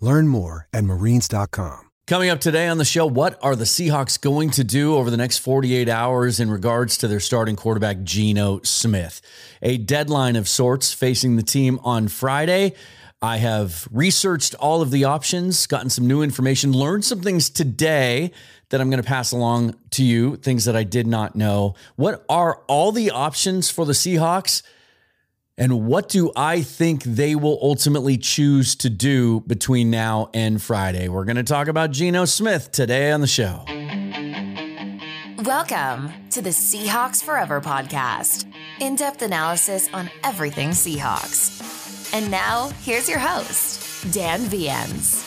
Learn more at marines.com. Coming up today on the show, what are the Seahawks going to do over the next 48 hours in regards to their starting quarterback, Geno Smith? A deadline of sorts facing the team on Friday. I have researched all of the options, gotten some new information, learned some things today that I'm going to pass along to you, things that I did not know. What are all the options for the Seahawks? And what do I think they will ultimately choose to do between now and Friday? We're going to talk about Geno Smith today on the show. Welcome to the Seahawks Forever podcast in depth analysis on everything Seahawks. And now, here's your host, Dan Viens.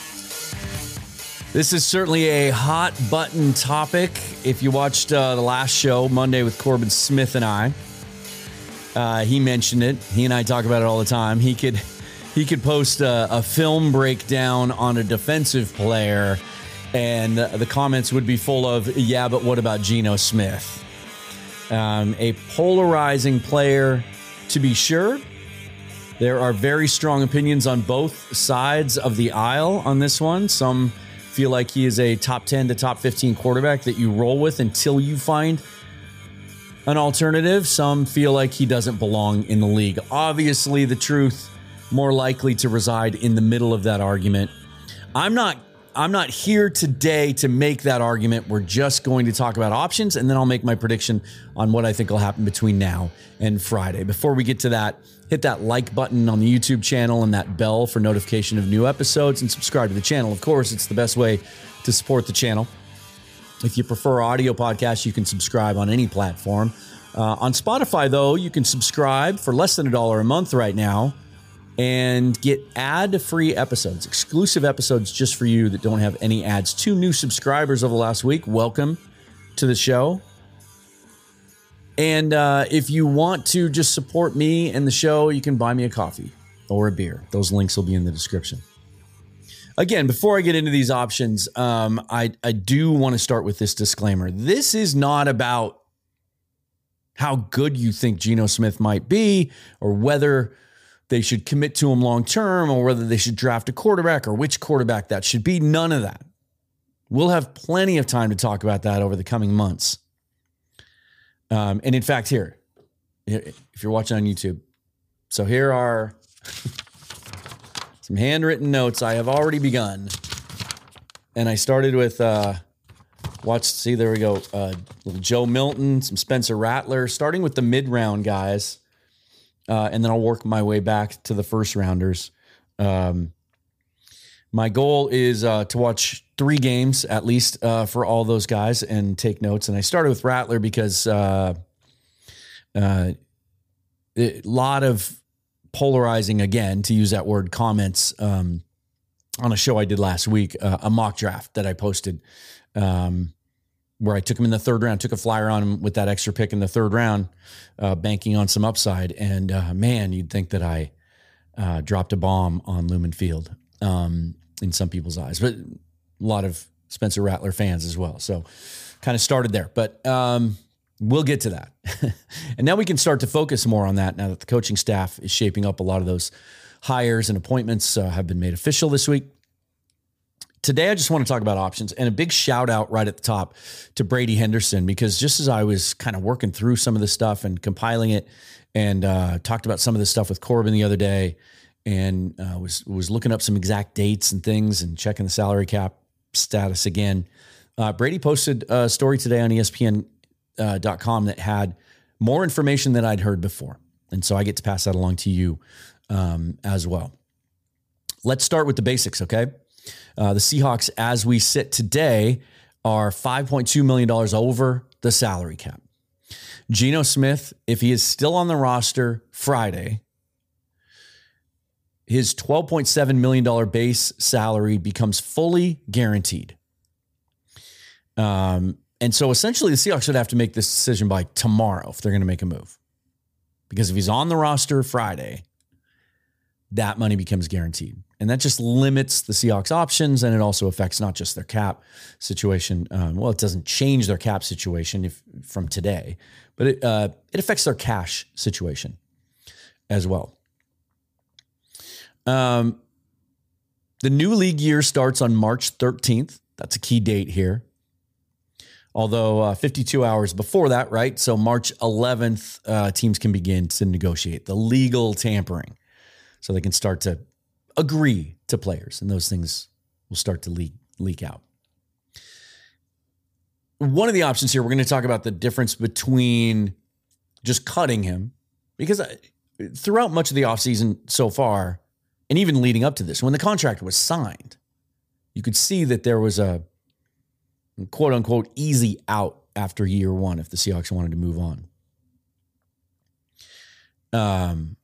This is certainly a hot button topic. If you watched uh, the last show, Monday with Corbin Smith and I, uh, he mentioned it. He and I talk about it all the time. He could he could post a, a film breakdown on a defensive player, and the comments would be full of "Yeah, but what about Geno Smith?" Um, a polarizing player, to be sure. There are very strong opinions on both sides of the aisle on this one. Some feel like he is a top 10 to top 15 quarterback that you roll with until you find an alternative. Some feel like he doesn't belong in the league. Obviously, the truth more likely to reside in the middle of that argument. I'm not I'm not here today to make that argument. We're just going to talk about options and then I'll make my prediction on what I think will happen between now and Friday. Before we get to that, hit that like button on the YouTube channel and that bell for notification of new episodes and subscribe to the channel. Of course, it's the best way to support the channel. If you prefer audio podcasts, you can subscribe on any platform. Uh, on Spotify, though, you can subscribe for less than a dollar a month right now and get ad free episodes, exclusive episodes just for you that don't have any ads. Two new subscribers over the last week. Welcome to the show. And uh, if you want to just support me and the show, you can buy me a coffee or a beer. Those links will be in the description. Again, before I get into these options, um, I, I do want to start with this disclaimer. This is not about how good you think Geno Smith might be or whether they should commit to him long term or whether they should draft a quarterback or which quarterback that should be. None of that. We'll have plenty of time to talk about that over the coming months. Um, and in fact, here, if you're watching on YouTube, so here are some handwritten notes I have already begun. And I started with uh, watch, see, there we go. Uh, Joe Milton, some Spencer Rattler, starting with the mid round guys uh, and then I'll work my way back to the first rounders. Um, my goal is uh, to watch three games at least uh, for all those guys and take notes. And I started with Rattler because uh, uh a lot of polarizing, again, to use that word, comments um, on a show I did last week, uh, a mock draft that I posted. Um, where I took him in the third round, took a flyer on him with that extra pick in the third round, uh, banking on some upside. And uh, man, you'd think that I uh, dropped a bomb on Lumen Field um, in some people's eyes, but a lot of Spencer Rattler fans as well. So kind of started there, but um, we'll get to that. and now we can start to focus more on that now that the coaching staff is shaping up. A lot of those hires and appointments uh, have been made official this week. Today, I just want to talk about options and a big shout out right at the top to Brady Henderson because just as I was kind of working through some of this stuff and compiling it and uh, talked about some of this stuff with Corbin the other day and uh, was was looking up some exact dates and things and checking the salary cap status again. Uh, Brady posted a story today on ESPN.com uh, that had more information than I'd heard before. And so I get to pass that along to you um, as well. Let's start with the basics, okay? Uh, the Seahawks, as we sit today, are $5.2 million over the salary cap. Geno Smith, if he is still on the roster Friday, his $12.7 million base salary becomes fully guaranteed. Um, and so essentially, the Seahawks would have to make this decision by tomorrow if they're going to make a move. Because if he's on the roster Friday, that money becomes guaranteed. And that just limits the Seahawks' options, and it also affects not just their cap situation. Um, well, it doesn't change their cap situation if, from today, but it uh, it affects their cash situation as well. Um, the new league year starts on March 13th. That's a key date here. Although uh, 52 hours before that, right? So March 11th, uh, teams can begin to negotiate the legal tampering, so they can start to agree to players, and those things will start to leak leak out. One of the options here, we're going to talk about the difference between just cutting him, because uh, throughout much of the offseason so far, and even leading up to this, when the contract was signed, you could see that there was a quote unquote easy out after year one if the Seahawks wanted to move on. Um,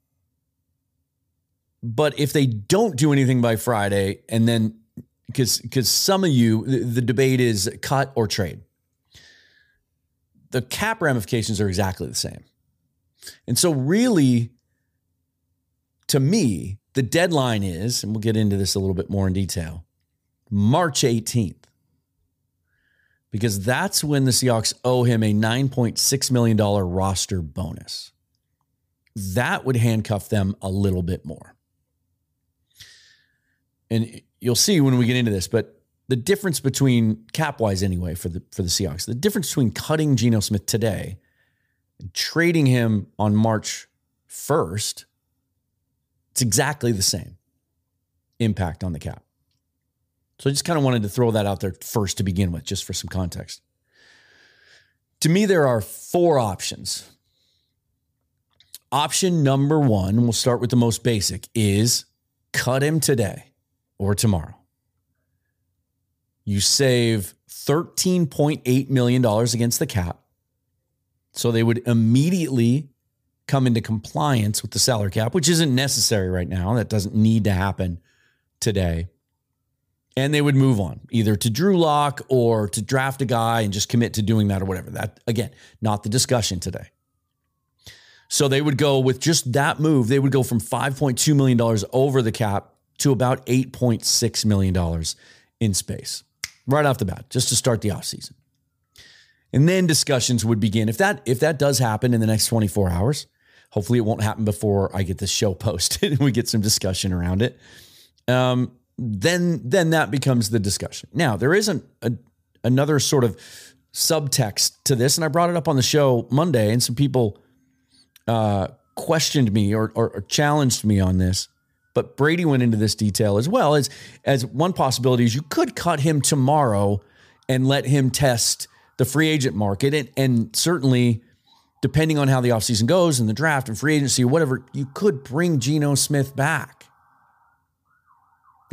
but if they don't do anything by Friday, and then because because some of you, the, the debate is cut or trade. The cap ramifications are exactly the same. And so, really, to me, the deadline is, and we'll get into this a little bit more in detail, March 18th. Because that's when the Seahawks owe him a $9.6 million roster bonus. That would handcuff them a little bit more and you'll see when we get into this, but the difference between cap wise anyway for the for the Seahawks, the difference between cutting Geno Smith today and trading him on March 1st, it's exactly the same impact on the cap. So I just kind of wanted to throw that out there first to begin with, just for some context. To me, there are four options. Option number one, we'll start with the most basic, is cut him today or tomorrow. You save $13.8 million against the cap. So they would immediately come into compliance with the salary cap, which isn't necessary right now. That doesn't need to happen today. And they would move on either to Drew Lock or to draft a guy and just commit to doing that or whatever. That, again, not the discussion today. So they would go with just that move, they would go from $5.2 million over the cap to about $8.6 million in space right off the bat, just to start the offseason. And then discussions would begin. If that if that does happen in the next 24 hours, hopefully it won't happen before I get this show posted and we get some discussion around it. Um, then then that becomes the discussion. Now there isn't a, another sort of subtext to this, and I brought it up on the show Monday, and some people uh, questioned me or, or, or challenged me on this. But Brady went into this detail as well as as one possibility is you could cut him tomorrow and let him test the free agent market and, and certainly depending on how the offseason goes and the draft and free agency or whatever, you could bring Geno Smith back.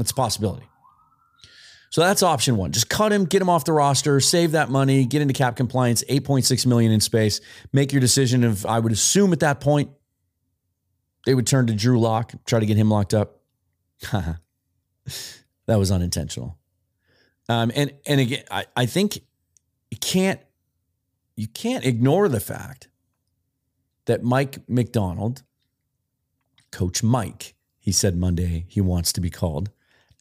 That's a possibility. So that's option one. Just cut him, get him off the roster, save that money, get into cap compliance, 8.6 million in space. Make your decision of, I would assume at that point, they would turn to Drew Lock, try to get him locked up. that was unintentional. Um, and and again, I, I think you can't you can't ignore the fact that Mike Macdonald, Coach Mike, he said Monday he wants to be called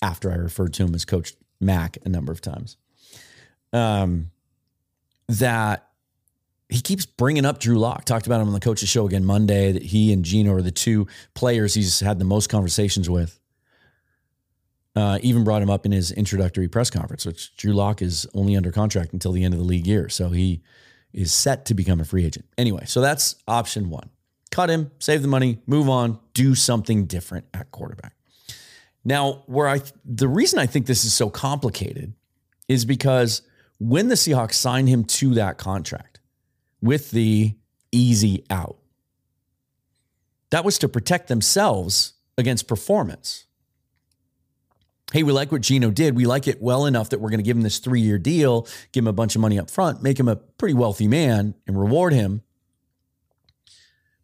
after I referred to him as Coach Mac a number of times. Um, that he keeps bringing up Drew Lock. Talked about him on the coach's show again Monday that he and Geno are the two players he's had the most conversations with. Uh, even brought him up in his introductory press conference, which Drew Lock is only under contract until the end of the league year. So he is set to become a free agent. Anyway, so that's option one. Cut him, save the money, move on, do something different at quarterback. Now, where I the reason I think this is so complicated is because when the Seahawks signed him to that contract with the easy out, that was to protect themselves against performance. Hey, we like what Geno did. We like it well enough that we're going to give him this three year deal, give him a bunch of money up front, make him a pretty wealthy man, and reward him.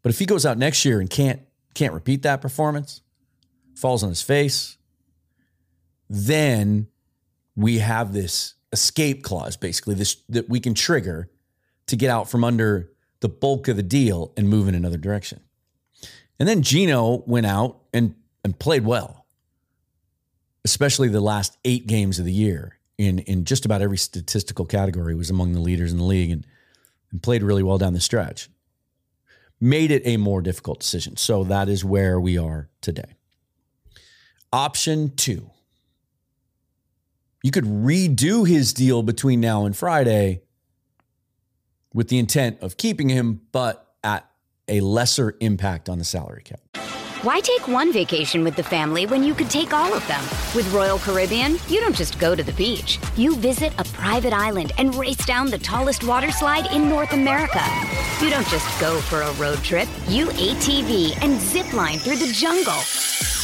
But if he goes out next year and can't can't repeat that performance, falls on his face, then we have this escape clause, basically, this that we can trigger to get out from under the bulk of the deal and move in another direction. And then Geno went out and, and played well, especially the last eight games of the year in, in just about every statistical category, was among the leaders in the league and, and played really well down the stretch. Made it a more difficult decision. So that is where we are today. Option two. You could redo his deal between now and Friday with the intent of keeping him, but at a lesser impact on the salary cap. Why take one vacation with the family when you could take all of them? With Royal Caribbean, you don't just go to the beach. You visit a private island and race down the tallest water slide in North America. You don't just go for a road trip. You ATV and zip line through the jungle.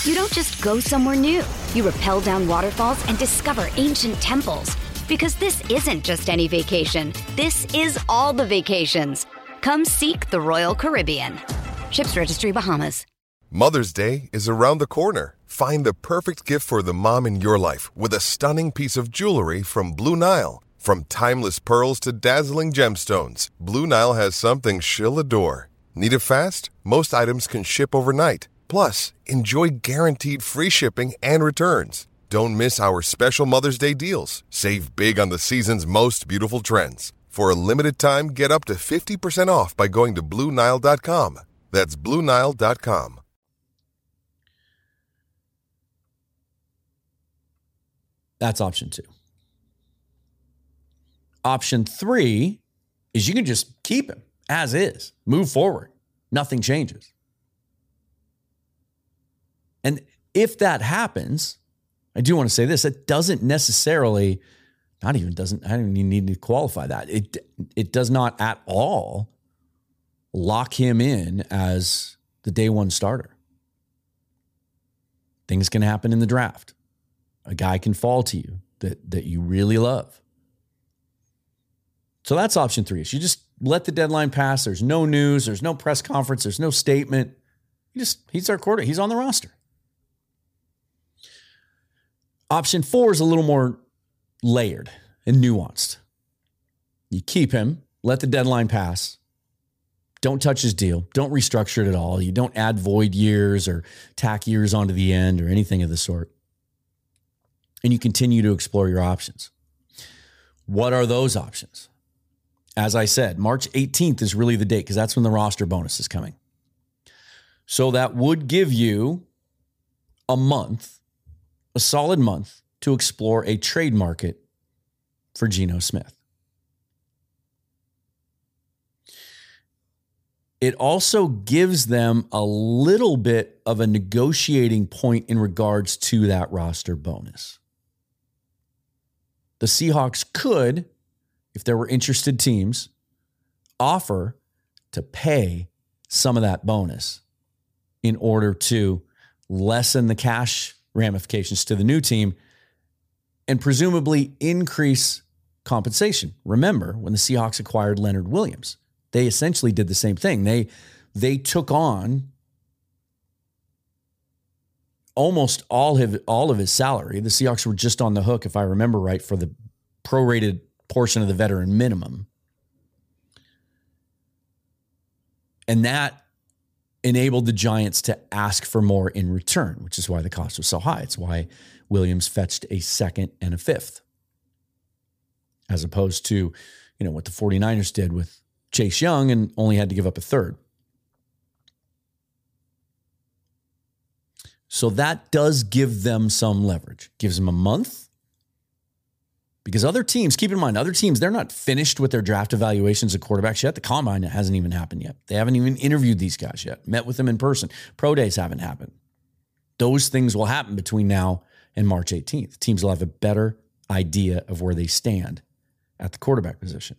You don't just go somewhere new. You rappel down waterfalls and discover ancient temples. Because this isn't just any vacation. This is all the vacations. Come seek the Royal Caribbean. Ships Registry Bahamas. Mother's Day is around the corner. Find the perfect gift for the mom in your life with a stunning piece of jewelry from Blue Nile. From timeless pearls to dazzling gemstones, Blue Nile has something she'll adore. Need it fast? Most items can ship overnight. Plus, enjoy guaranteed free shipping and returns. Don't miss our special Mother's Day deals. Save big on the season's most beautiful trends. For a limited time, get up to 50% off by going to Bluenile.com. That's Bluenile.com. That's option two. Option three is you can just keep him as is, move forward. Nothing changes. And if that happens, I do want to say this, it doesn't necessarily, not even doesn't, I don't even need to qualify that. It it does not at all lock him in as the day one starter. Things can happen in the draft. A guy can fall to you that that you really love. So that's option three. You just let the deadline pass. There's no news. There's no press conference. There's no statement. He just he's our quarter. He's on the roster. Option four is a little more layered and nuanced. You keep him, let the deadline pass. Don't touch his deal. Don't restructure it at all. You don't add void years or tack years onto the end or anything of the sort. And you continue to explore your options. What are those options? As I said, March 18th is really the date because that's when the roster bonus is coming. So that would give you a month a solid month to explore a trade market for Geno Smith. It also gives them a little bit of a negotiating point in regards to that roster bonus. The Seahawks could, if there were interested teams, offer to pay some of that bonus in order to lessen the cash ramifications to the new team and presumably increase compensation. Remember, when the Seahawks acquired Leonard Williams, they essentially did the same thing. They they took on almost all of all of his salary. The Seahawks were just on the hook, if I remember right, for the prorated portion of the veteran minimum. And that enabled the Giants to ask for more in return, which is why the cost was so high. It's why Williams fetched a second and a fifth, as opposed to, you know, what the 49ers did with Chase Young and only had to give up a third. So that does give them some leverage. Gives them a month because other teams, keep in mind, other teams, they're not finished with their draft evaluations of quarterbacks yet. The combine hasn't even happened yet. They haven't even interviewed these guys yet, met with them in person. Pro days haven't happened. Those things will happen between now and March 18th. Teams will have a better idea of where they stand at the quarterback position.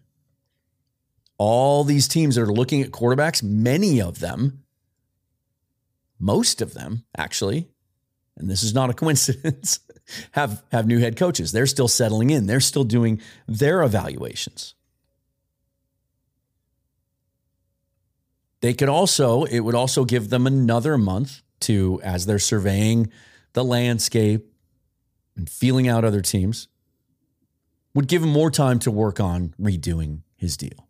All these teams that are looking at quarterbacks, many of them, most of them actually, and this is not a coincidence, have, have new head coaches. They're still settling in, they're still doing their evaluations. They could also, it would also give them another month to, as they're surveying the landscape and feeling out other teams, would give him more time to work on redoing his deal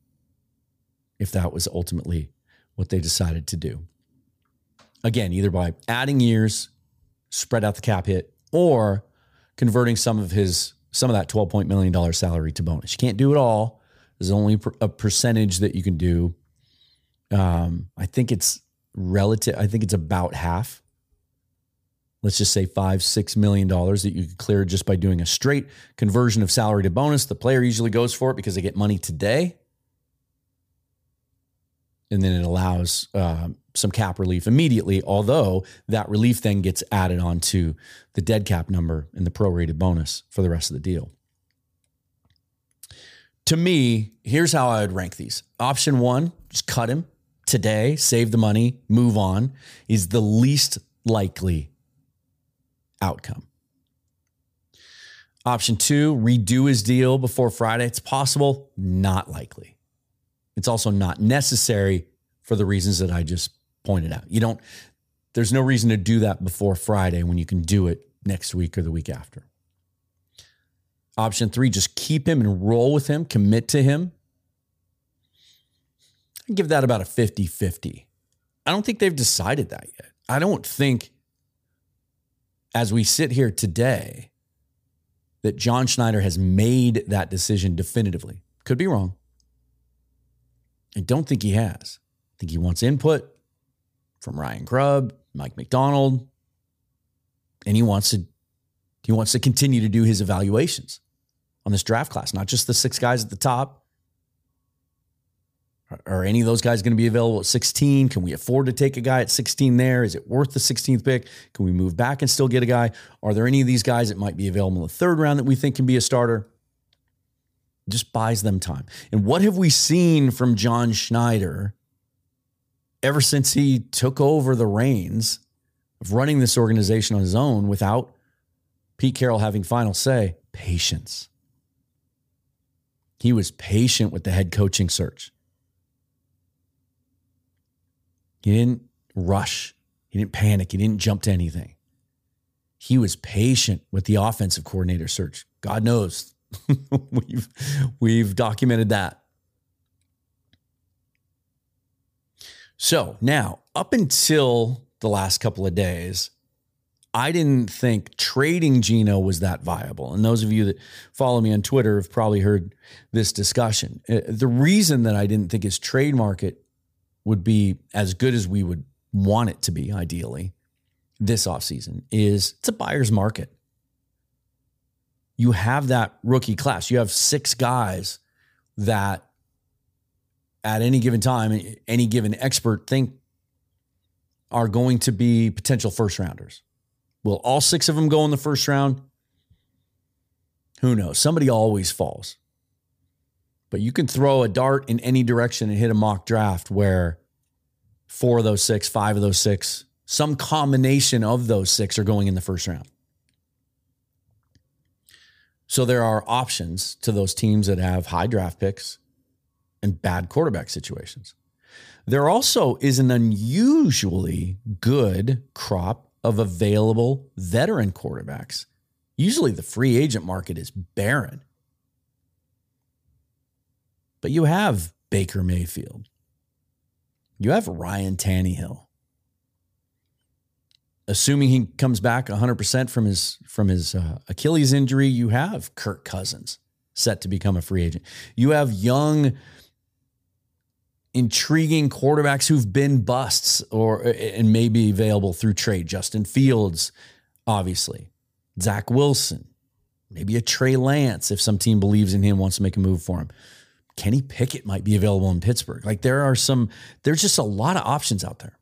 if that was ultimately what they decided to do. Again, either by adding years, spread out the cap hit, or converting some of his some of that twelve point million dollar salary to bonus. You can't do it all. There's only a percentage that you can do um, I think it's relative. I think it's about half. Let's just say five, six million dollars that you could clear just by doing a straight conversion of salary to bonus. The player usually goes for it because they get money today. And then it allows uh, some cap relief immediately, although that relief then gets added onto the dead cap number and the prorated bonus for the rest of the deal. To me, here's how I would rank these. Option one, just cut him today, save the money, move on, is the least likely outcome. Option two, redo his deal before Friday. It's possible, not likely. It's also not necessary for the reasons that I just pointed out. You don't, there's no reason to do that before Friday when you can do it next week or the week after. Option three, just keep him and roll with him, commit to him, I give that about a 50 50. I don't think they've decided that yet. I don't think, as we sit here today, that John Schneider has made that decision definitively. Could be wrong. I don't think he has. I think he wants input from Ryan Grubb, Mike Macdonald, and he wants to he wants to continue to do his evaluations on this draft class, not just the six guys at the top, are any of those guys going to be available at 16? Can we afford to take a guy at 16 there? Is it worth the 16th pick? Can we move back and still get a guy? Are there any of these guys that might be available in the third round that we think can be a starter? Just buys them time. And what have we seen from John Schneider ever since he took over the reins of running this organization on his own without Pete Carroll having final say? Patience. He was patient with the head coaching search. He didn't rush. He didn't panic. He didn't jump to anything. He was patient with the offensive coordinator search. God knows we've we've documented that. So now, up until the last couple of days, I didn't think trading Geno was that viable. And those of you that follow me on Twitter have probably heard this discussion. Uh, the reason that I didn't think his trade market would be as good as we would want it to be, ideally, this offseason is it's a buyer's market. You have that rookie class. You have six guys that at any given time, any given expert think are going to be potential first rounders. Will all six of them go in the first round? Who knows? Somebody always falls. But you can throw a dart in any direction and hit a mock draft where four of those six, five of those six, some combination of those six are going in the first round. So there are options to those teams that have high draft picks and bad quarterback situations. There also is an unusually good crop of available veteran quarterbacks. Usually the free agent market is barren. But you have Baker Mayfield. You have Ryan Tannehill. Assuming he comes back 100% from his from his uh, Achilles injury, you have Kirk Cousins set to become a free agent. You have young intriguing quarterbacks who've been busts or and may be available through trade. Justin Fields, obviously. Zach Wilson, maybe a Trey Lance if some team believes in him, wants to make a move for him. Kenny Pickett might be available in Pittsburgh. Like there are some, there's just a lot of options out there.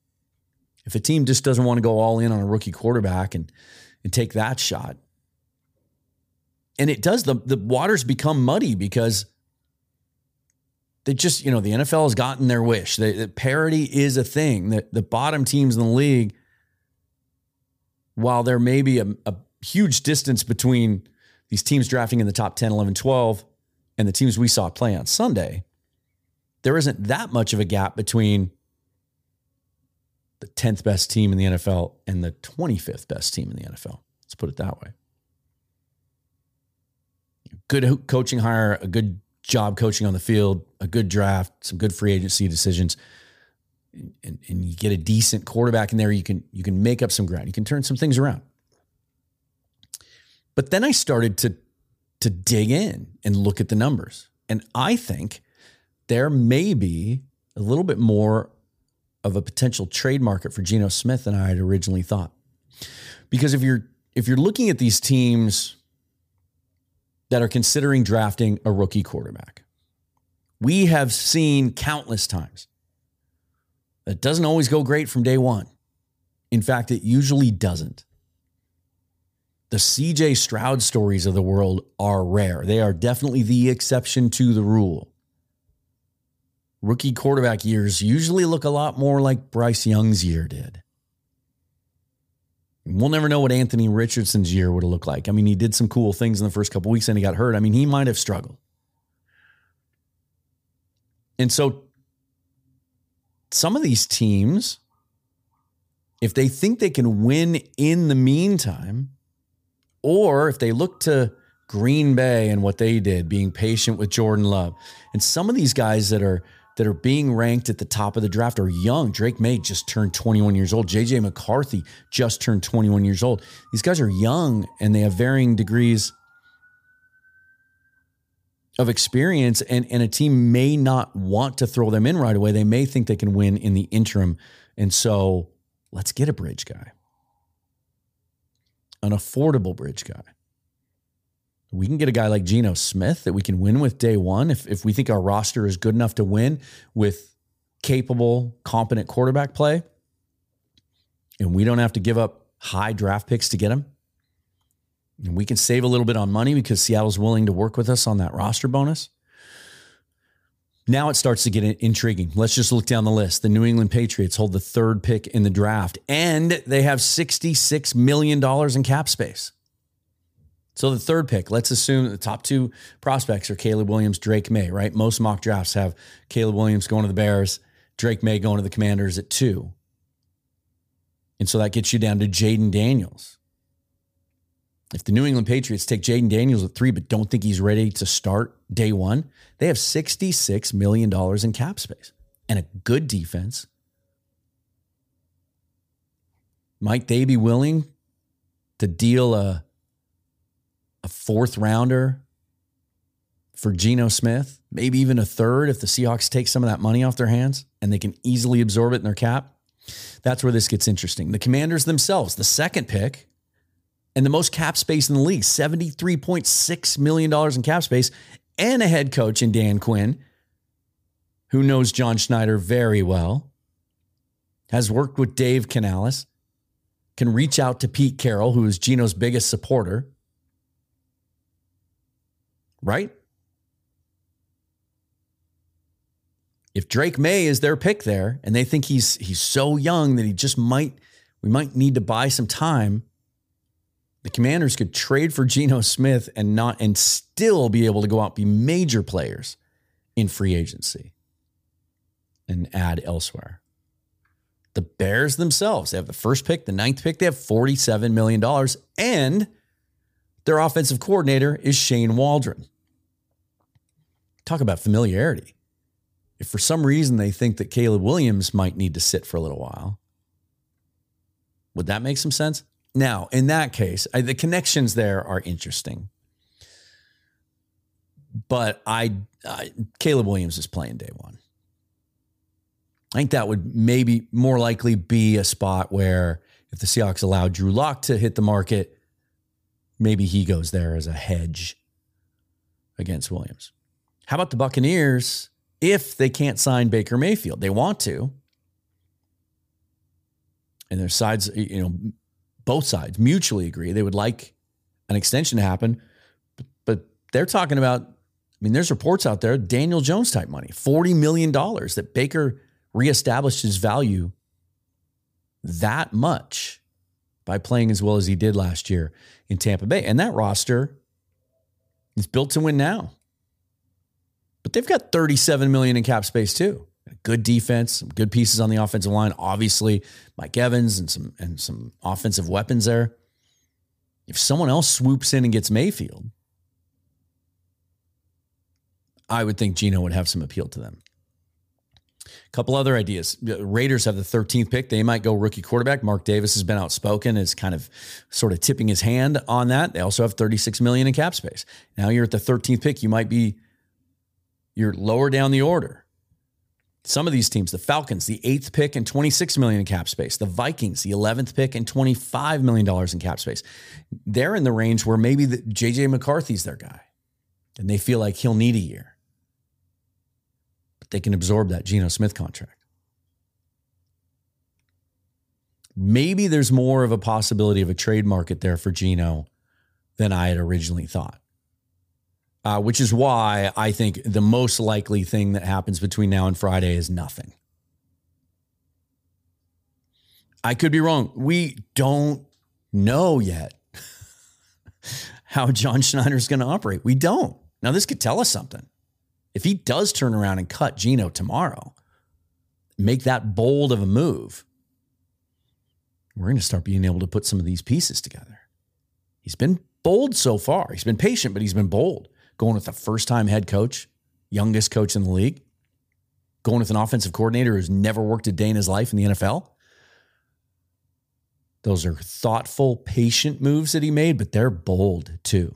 If a team just doesn't want to go all in on a rookie quarterback and, and take that shot, and it does the the waters become muddy because they just you know the NFL has gotten their wish. The parity is a thing. That the bottom teams in the league, while there may be a, a huge distance between these teams drafting in the top 10, 11, 12 and the teams we saw play on Sunday, there isn't that much of a gap between the 10th best team in the NFL and the 25th best team in the NFL. Let's put it that way. Good coaching hire, a good job coaching on the field, a good draft, some good free agency decisions, and, and you get a decent quarterback in there, you can you can make up some ground. You can turn some things around. But then I started to to dig in and look at the numbers. And I think there may be a little bit more of a potential trade market for Geno Smith than I had originally thought. Because if you're if you're looking at these teams that are considering drafting a rookie quarterback, we have seen countless times that doesn't always go great from day one. In fact, it usually doesn't. The CJ Stroud stories of the world are rare. They are definitely the exception to the rule rookie quarterback years usually look a lot more like Bryce Young's year did. We'll never know what Anthony Richardson's year would have looked like. I mean, he did some cool things in the first couple weeks and he got hurt. I mean, he might have struggled. And so some of these teams, if they think they can win in the meantime, or if they look to Green Bay and what they did, being patient with Jordan Love, and some of these guys that are that are being ranked at the top of the draft are young. Drake Maye just turned 21 years old. JJ McCarthy just turned 21 years old. These guys are young and they have varying degrees of experience, and, and a team may not want to throw them in right away. They may think they can win in the interim. And so let's get a bridge guy, an affordable bridge guy we can get a guy like Geno Smith that we can win with day one if, if we think our roster is good enough to win with capable, competent quarterback play, and we don't have to give up high draft picks to get him. And we can save a little bit on money because Seattle's willing to work with us on that roster bonus. Now it starts to get intriguing. Let's just look down the list. The New England Patriots hold the third pick in the draft, and they have $66 million in cap space. So the third pick, let's assume the top two prospects are Caleb Williams, Drake Maye, right? Most mock drafts have Caleb Williams going to the Bears, Drake Maye going to the Commanders at two. And so that gets you down to Jayden Daniels. If the New England Patriots take Jayden Daniels at three, but don't think he's ready to start day one, they have $66 million in cap space and a good defense. Might they be willing to deal a a fourth rounder for Geno Smith, maybe even a third if the Seahawks take some of that money off their hands and they can easily absorb it in their cap. That's where this gets interesting. The Commanders themselves, the second pick and the most cap space in the league, $73.6 million in cap space, and a head coach in Dan Quinn, who knows John Schneider very well, has worked with Dave Canales, can reach out to Pete Carroll, who is Geno's biggest supporter right? If Drake Maye is their pick there and they think he's he's so young that he just might we might need to buy some time, the Commanders could trade for Geno Smith and not and still be able to go out be major players in free agency and add elsewhere. The Bears themselves, they have the first pick, the ninth pick, they have $47 million, and their offensive coordinator is Shane Waldron. Talk about familiarity. If for some reason they think that Caleb Williams might need to sit for a little while, would that make some sense? Now, in that case, the connections there are interesting. But I, I, Caleb Williams is playing day one. I think that would maybe more likely be a spot where if the Seahawks allow Drew Lock to hit the market, maybe he goes there as a hedge against Williams. How about the Buccaneers if they can't sign Baker Mayfield? They want to. And their sides, you know, both sides mutually agree they would like an extension to happen. But they're talking about, I mean, there's reports out there, Daniel Jones type money, $40 million that Baker reestablished his value that much by playing as well as he did last year in Tampa Bay. And that roster is built to win now. But they've got 37 million in cap space too. Good defense, good pieces on the offensive line. Obviously, Mike Evans and some and some offensive weapons there. If someone else swoops in and gets Mayfield, I would think Geno would have some appeal to them. A couple other ideas. Raiders have the 13th pick. They might go rookie quarterback. Mark Davis has been outspoken, is kind of sort of tipping his hand on that. They also have 36 million in cap space. Now you're at the 13th pick. You might be you're lower down the order. Some of these teams, the Falcons, the eighth pick and 26 million in cap space. The Vikings, the 11th pick and 25 million dollars in cap space. They're in the range where maybe the, JJ McCarthy's their guy, and they feel like he'll need a year, but they can absorb that Geno Smith contract. Maybe there's more of a possibility of a trade market there for Geno than I had originally thought uh, which is why I think the most likely thing that happens between now and Friday is nothing. I could be wrong. We don't know yet how John Schneider is going to operate. We don't. Now, this could tell us something. If he does turn around and cut Geno tomorrow, make that bold of a move, we're going to start being able to put some of these pieces together. He's been bold so far. He's been patient, but he's been bold going with a first time head coach, youngest coach in the league, going with an offensive coordinator who's never worked a day in his life in the NFL. Those are thoughtful, patient moves that he made, but they're bold too.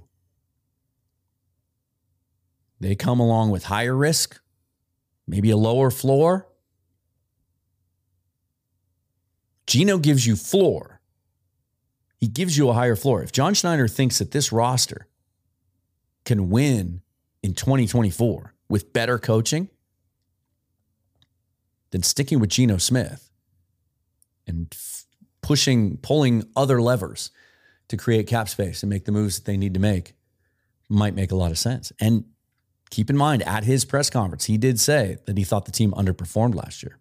They come along with higher risk, maybe a lower floor. Geno gives you floor. He gives you a higher floor. If John Schneider thinks that this roster can win in 2024 with better coaching than sticking with Geno Smith and f- pushing, pulling other levers to create cap space and make the moves that they need to make might make a lot of sense. And keep in mind, at his press conference, he did say that he thought the team underperformed last year.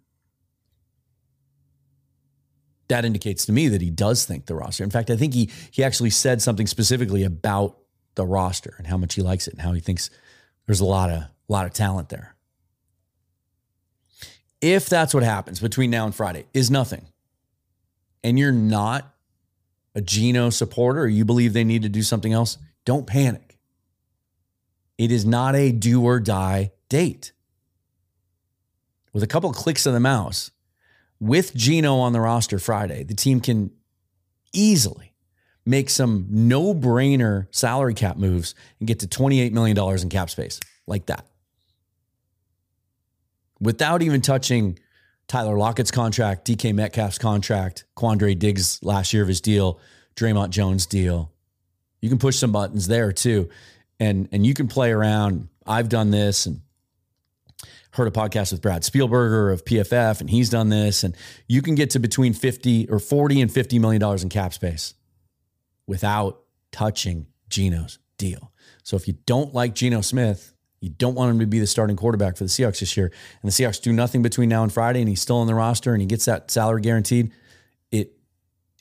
That indicates to me that he does think the roster. In fact, I think he he actually said something specifically about the roster and how much he likes it and how he thinks there's a lot of a lot of talent there. If that's what happens between now and Friday is nothing. And you're not a Geno supporter or you believe they need to do something else, don't panic. It is not a do or die date. With a couple of clicks of the mouse, with Geno on the roster Friday, the team can easily make some no brainer salary cap moves and get to $28 million in cap space like that. Without even touching Tyler Lockett's contract, DK Metcalf's contract, Quandre Diggs last year of his deal, Dre'Mont Jones deal. You can push some buttons there too. And and you can play around. I've done this and heard a podcast with Brad Spielberger of PFF, and he's done this. And you can get to between 50 or 40 and 50 million dollars in cap space without touching Geno's deal. So if you don't like Geno Smith, you don't want him to be the starting quarterback for the Seahawks this year, and the Seahawks do nothing between now and Friday, and he's still on the roster and he gets that salary guaranteed, it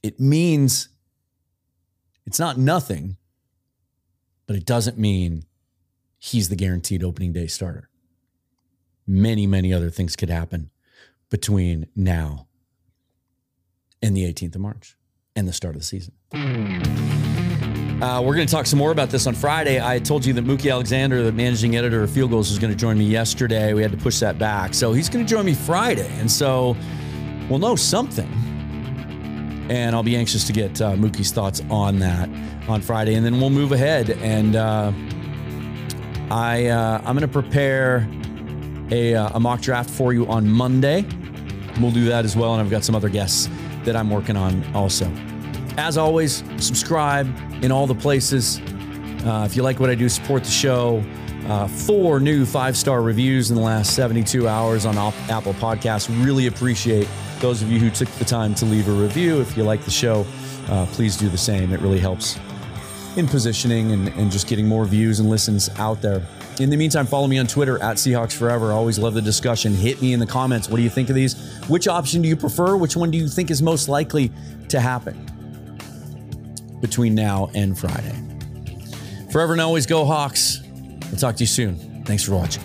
it means it's not nothing, but it doesn't mean he's the guaranteed opening day starter. Many, many other things could happen between now and the 18th of March and the start of the season. Uh, we're going to talk some more about this on Friday. I told you that Mookie Alexander, the managing editor of Field Gulls, was going to join me yesterday. We had to push that back. So he's going to join me Friday. And so we'll know something. And I'll be anxious to get uh, Mookie's thoughts on that on Friday. And then we'll move ahead. And uh, I, uh, I'm going to prepare a, uh, a mock draft for you on Monday. We'll do that as well. And I've got some other guests that I'm working on also. As always, subscribe in all the places. Uh, if you like what I do, support the show. Uh, four new five star reviews in the last 72 hours on Apple Podcasts. Really appreciate those of you who took the time to leave a review. If you like the show, uh, please do the same. It really helps in positioning and, and just getting more views and listens out there. In the meantime, follow me on Twitter at Seahawks Forever. Always love the discussion. Hit me in the comments. What do you think of these? Which option do you prefer? Which one do you think is most likely to happen between now and Friday? Forever and always go Hawks. We'll talk to you soon. Thanks for watching.